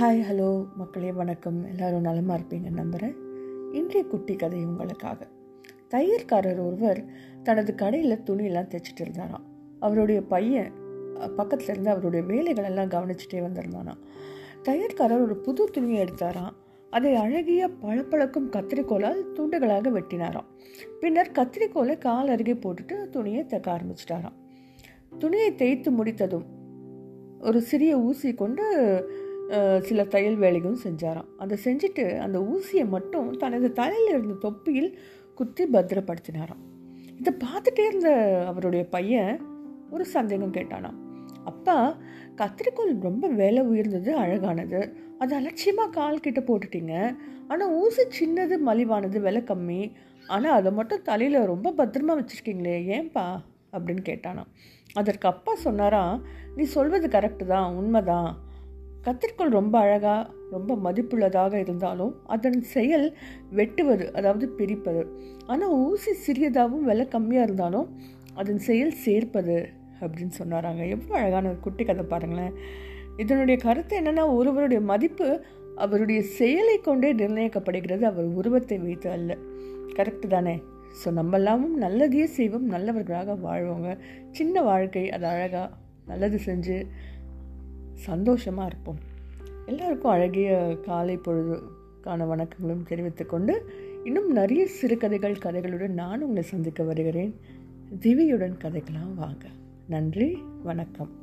Hi hello மக்களே வணக்கம். எல்லாரும் நலமாக இருப்பீங்க நம்புகிறேன் இன்றைய குட்டி கதை உங்களுக்காக. தையற்காரர் ஒருவர் தனது கடையில் துணியெல்லாம் தைச்சிட்டு இருந்தாராம். அவருடைய பையன் பக்கத்தில் இருந்து அவருடைய வேலைகளெல்லாம் கவனிச்சுட்டே வந்திருந்தானாம். தையற்காரர் ஒரு புது துணியை எடுத்தாராம். அதை அழகிய பளபளக்கும் கத்திரிக்கோலால் துண்டுகளாக வெட்டினாராம். பின்னர் கத்திரிக்கோலை கால் அருகே போட்டுட்டு துணியை தைக்க ஆரம்பிச்சிட்டாராம். துணியை தேய்த்து முடித்ததும் ஒரு சிறிய ஊசி கொண்டு சில தையல் வேலைகளும் செஞ்சாராம். அதை செஞ்சுட்டு அந்த ஊசியை மட்டும் தனது தலையில் இருந்த தொப்பியில் குத்தி பத்திரப்படுத்தினாராம். இதை பார்த்துட்டே இருந்த அவருடைய பையன் ஒரு சந்தேகம் கேட்டானாம். அப்பா கத்திரிக்கோல் ரொம்ப விலை உயர்ந்தது அழகானது. அது அலட்சியமாக கால் கிட்ட போட்டுட்டீங்க. ஆனால் ஊசி சின்னது மலிவானது விலை கம்மி. ஆனால் அதை மட்டும் தலையில் ரொம்ப பத்திரமா வச்சுருக்கீங்களே ஏன்பா? அப்படின்னு கேட்டானாம். அதற்கு அப்பா சொன்னாராம் நீ சொல்வது கரெக்டு தான் உண்மைதான். கத்திரிக்கோள் ரொம்ப அழகா ரொம்ப மதிப்புள்ளதாக இருந்தாலும் அதன் செயல் வெட்டுவது அதாவது பிரிப்பது. ஆனால் ஊசி சிறியதாகவும் விலை கம்மியாக இருந்தாலும் அதன் செயல் சேர்ப்பது அப்படின்னு சொன்னாராங்க. எவ்வளோ அழகான ஒரு குட்டி கதை பாருங்களேன். இதனுடைய கருத்து என்னென்னா ஒருவருடைய மதிப்பு அவருடைய செயலை கொண்டே நிர்ணயிக்கப்படுகிறது அவர் உருவத்தை வைத்து அல்ல. கரெக்டு தானே? ஸோ நம்ம எல்லாமும் நல்லதையே செய்வோம் நல்லவர்களாக வாழ்வோங்க. சின்ன வாழ்க்கை அது அழகாக நல்லது செஞ்சு சந்தோஷமாக இருப்போம். எல்லாருக்கும் அழகிய காலை பொழுதுக்கான வணக்கங்களும் தெரிவித்துக்கொண்டு இன்னும் நிறைய சிறுகதைகள் கதைகளுடன் நான் உங்களை சந்திக்க வருகிறேன். திவியுடன் கதைக்கலாம் வாங்க. நன்றி வணக்கம்.